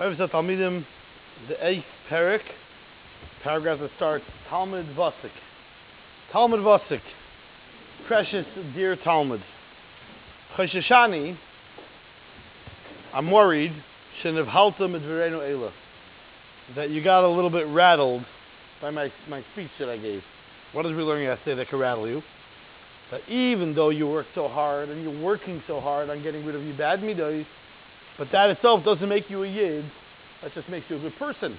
Chovos Talmidim, the eighth parak, paragraph that starts Talmud Vasik. Talmud Vasik, precious dear Talmud. Cheshashani, I'm worried, shouldn't have halta midverenu ela, that you got a little bit rattled by my, my speech that I gave. What did we learn yesterday that could rattle you? That even though you work so hard and you're working so hard on getting rid of your bad midos, but that itself doesn't make you a yid. That just makes you a good person.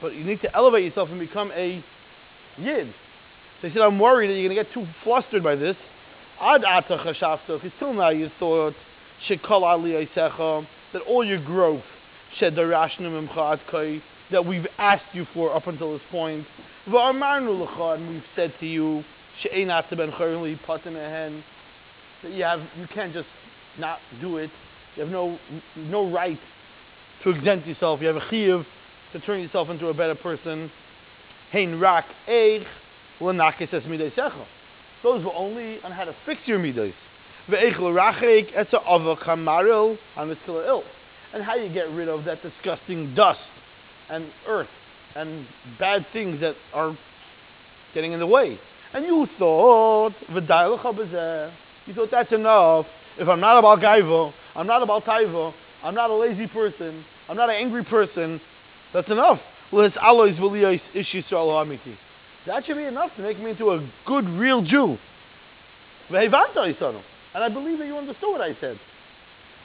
But you need to elevate yourself and become a yid. So he said, I'm worried that you're going to get too flustered by this. Ad because till now you thought, that all your growth, that we've asked you for up until this point, and we've said to you, that you have you can't just not do it. You have no no right to exempt yourself. You have a chiyuv to turn yourself into a better person. Eich es Those were only on how to fix your midos. Ve'eich l'rachek etza ava kamaril hamitzila il. And how you get rid of that disgusting dust and earth and bad things that are getting in the way. And you thought, you thought that's enough. If I'm not about gaivo, I'm not about taiva, I'm not a lazy person, I'm not an angry person, that's enough. That should be enough to make me into a good, real Jew. And I believe that you understood what I said.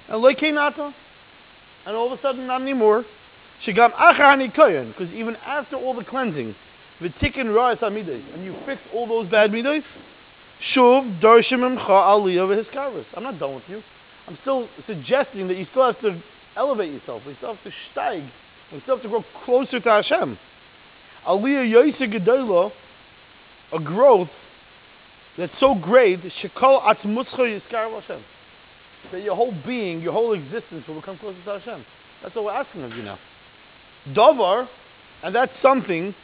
And and all of a sudden not anymore. Because even after all the cleansing, V'tikin ra'as amidos, and you fix all those bad midos, shuv darshim imcha aliyah v'hiskaros. I'm not done with you. I'm still suggesting that you still have to elevate yourself. You still have to steig. You still have to grow closer to Hashem. Aliyah yoyse gedola, a growth that's so great, shekol atzmuscha yiskar Hashem. That your whole being, your whole existence will become closer to Hashem. That's what we're asking of you now. Davar, and that's something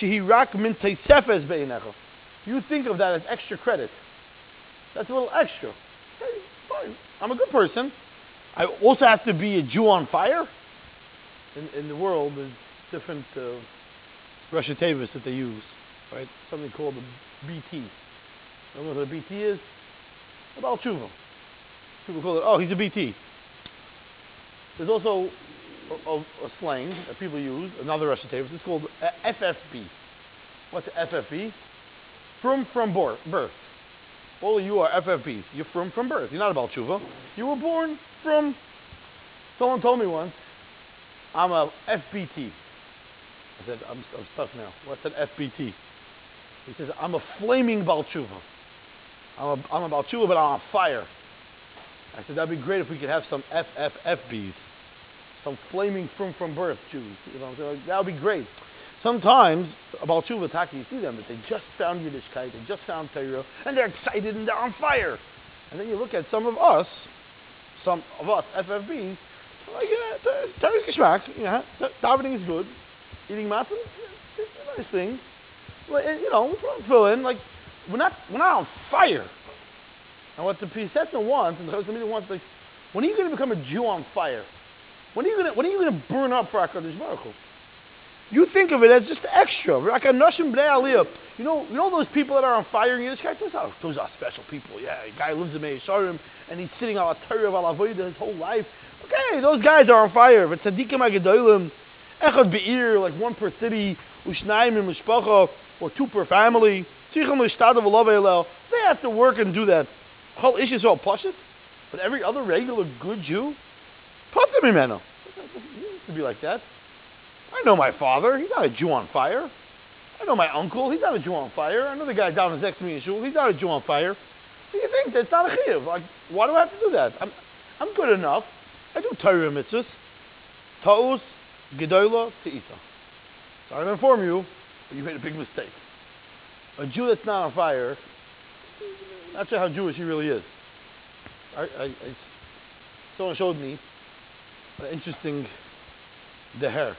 Shehirak min teisefes be'inecha. You think of that as extra credit. That's a little extra. Okay, fine. I'm a good person. I also have to be a Jew on fire. In, in the world, there's different uh, roshei teivos that they use, right? Something called the BT. You don't know what a BT is? A baal tshuva. People call it, oh, he's a BT. There's also a, a slang that people use, another roshei teivos, it's called FFB. What's FFB? From from birth. All you are FFBs. You're from from birth. You're not a baal tshuva. You were born from. Someone told me once, I'm a FBT. I said, I'm, I'm stuck now. What's an FBT? He says, I'm a flaming baal tshuva. I'm, a, I'm a baal tshuva, but I'm on fire. I said, that'd be great if we could have some FFFBs some flaming from from birth Jews. You know, what I'm saying? that would be great. Sometimes about Tshuva Taki, you see them that they just found Yiddishkeit, they just found Torah, and they're excited and they're on fire. And then you look at some of us, some of us FFBs, like yeah, Torah's geschmack, yeah, davening is good, eating matzah, it's a nice thing. But, eh, you know, fill in like we're not we're not on fire. And what the Piaseczna wants, and the Chosam wants, like, when are you going to become a Jew on fire? When are you gonna when are you gonna burn up for Hakadosh Baruch Hu? You think of it as just extra. You know, you know those people that are on fire in Yiddishkeit? Those are, those are special people. Yeah, a guy lives in Mea Shearim and he's sitting on a Torah of Alavoida his whole life. Okay, those guys are on fire. But Tzadikim Agadolim, Echad Be'ir, like one per city, Ushnaim in Mishpacha, or two per family. They have to work and do that. Whole issue is all pashit. But every other regular good Jew, Pata mimeno. He used to be like that. I know my father. He's not a Jew on fire. I know my uncle. He's not a Jew on fire. I know the guy down next to me in shul. He's not a Jew on fire. So you think that's not a chiyuv? Like, why do I have to do that? I'm, I'm good enough. I do Torah mitzvahs. Ta'us, gedola, te'isa. Sorry to inform you, but you made a big mistake. A Jew that's not on fire, not sure how Jewish he really is. I, I, I, someone showed me an interesting deher.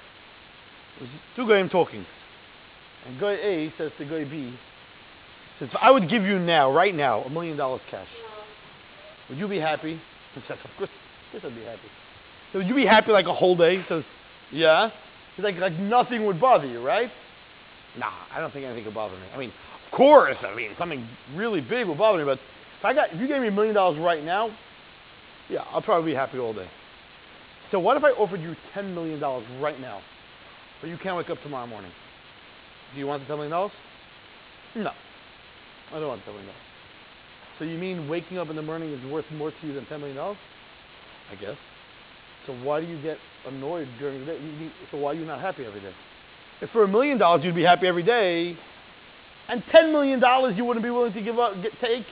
Two goyim talking. And guy A says to guy B, says, if I would give you now, right now, a million dollars cash, would you be happy? He says, of course, of course I'd be happy. So would you be happy like a whole day? He says, Yeah? He's like, like nothing would bother you, right? Nah, I don't think anything could bother me. I mean, of course, I mean, something really big would bother me, but if I got, if you gave me a million dollars right now, yeah, I'll probably be happy all day. So what if I offered you $10 million right now, but you can't wake up tomorrow morning? Do you want $10 million? No. I don't want $10 million. So you mean waking up in the morning is worth more to you than $10 million? I guess. So why do you get annoyed during the day? So why are you not happy every day? If for a million dollars you'd be happy every day, and $10 million you wouldn't be willing to give up, get, take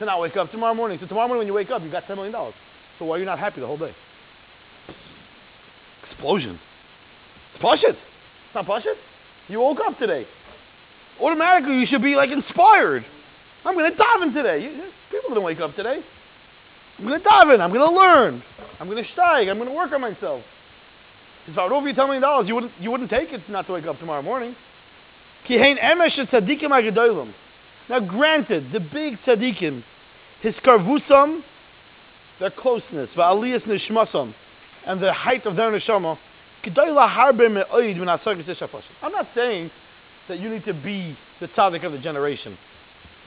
to not wake up tomorrow morning. So tomorrow morning when you wake up, you got $10 million. So why are you not happy the whole day? Explosion. It's Pashit. It's not Pashit. You woke up today. Automatically you should be like inspired. I'm going to dive in today. People didn't wake up today. I'm going to dive in. I'm going to learn. I'm going to steig. I'm going to work on myself. If I would offer you $10 million, you wouldn't, you wouldn't take it not to wake up tomorrow morning. Now granted, the big tzaddikim, his karvusam, their closeness, va'aliyas nishmasam, and the height of their neshama, I'm not saying that you need to be the tzaddik of the generation.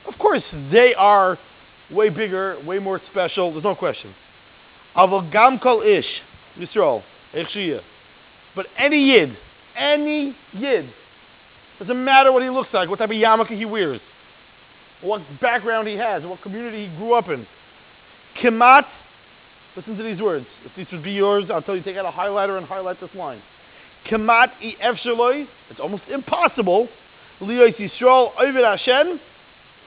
Of course, they are way bigger, way more special. There's no question. But any yid, any yid, doesn't matter what he looks like, what type of yarmulke he wears, what background he has, what community he grew up in. Kimat, listen to these words. If these would be yours, I'll tell you take out a highlighter and highlight this line. Kimat i efshaloi, it's almost impossible. Liyos Yisrael, Ovid Hashem,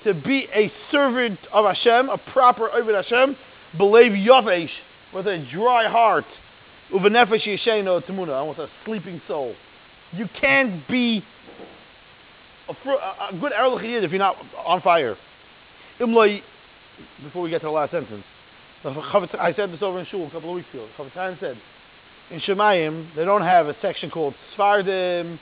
to be a servant of Hashem, a proper Ovid Hashem, believe Yavesh, with a dry heart, uvenefesh yesheno tamuna, with a sleeping soul. You can't be a, a good Erlich if you're not on fire. Imloi, before we get to the last sentence, I said this over in Shul a couple of weeks ago. Chavetz said, in Shemayim, they don't have a section called Sfardim,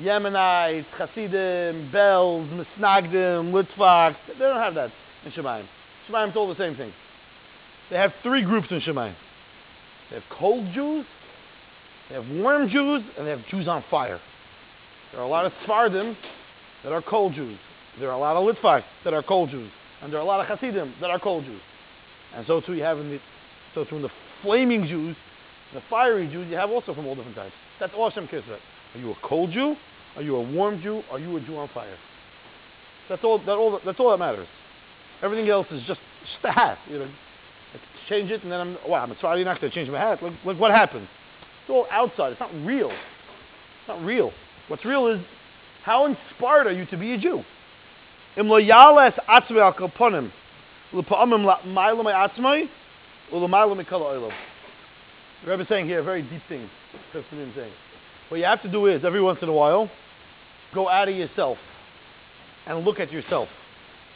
Yemenites, Hasidim, Belz, Misnagdim, Litvaks. They don't have that in Shemayim. Shemayim's all the same thing. They have three groups in Shemayim. They have cold Jews, they have warm Jews, and they have Jews on fire. There are a lot of Sfardim that are cold Jews. There are a lot of Litvaks that are cold Jews. And there are a lot of Hasidim that are cold Jews. And so too you have in the, so too in the flaming Jews, the fiery Jews, you have also from all different types. That's all Hashem cares about. Are you a cold Jew? Are you a warm Jew? Are you a Jew on fire? That's all, that all, that's all that matters. Everything else is just, hat. You know, change it and then I'm, wow, I'm Friday not going to change my hat. Look, look what happened. It's all outside. It's not real. It's not real. What's real is how inspired are you to be a Jew? Im lo yales atzmei al The Rebbe is saying here a very deep thing. saying. What you have to do is, every once in a while, go out of yourself and look at yourself.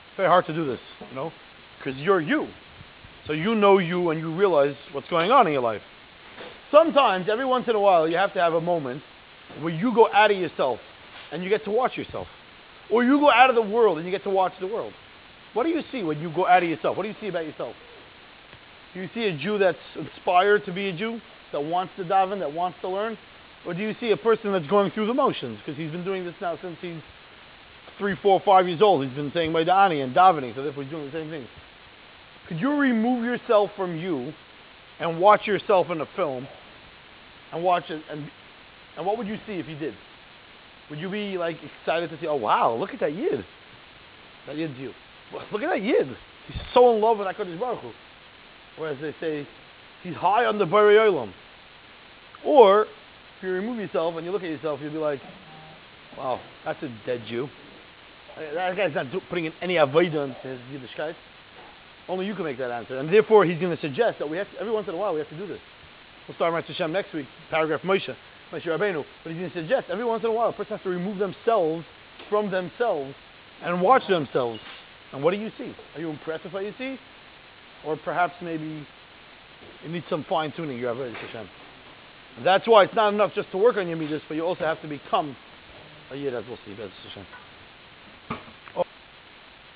It's very hard to do this, you know, because you're you. So you know you and you realize what's going on in your life. Sometimes, every once in a while, you have to have a moment where you go out of yourself and you get to watch yourself. Or you go out of the world and you get to watch the world. What do you see when you go out of yourself? What do you see about yourself? Do you see a Jew that's inspired to be a Jew, that wants to daven, that wants to learn? Or do you see a person that's going through the motions? Because he's been doing this now since he's three, four, five years old. He's been saying Modeh Ani and davening, so therefore he's doing the same thing. Could you remove yourself from you and watch yourself in a film and watch it and, and what would you see if you did? Would you be like excited to see, oh wow, look at that Yid. That Yid's you. Look at that Yid. He's so in love with HaKadosh Baruch Hu. Whereas they say, he's high on the Borei Olam. Or, if you remove yourself and you look at yourself, you'll be like, wow, that's a dead Jew. That guy's not putting in any avodah into his Yiddishkeit. Only you can make that answer. And therefore, he's going to suggest that we have to, every once in a while we have to do this. We'll start Ma'aser Hashem next week, paragraph Moshe. Moshe Rabbeinu. But he's going to suggest every once in a while a person has to remove themselves from themselves and watch themselves. And what do you see? Are you impressed with what you see? Or perhaps maybe you need some fine tuning. You have ready Hashem. And that's why it's not enough just to work on your midas, but you also have to become a yid, as we'll see. Hashem.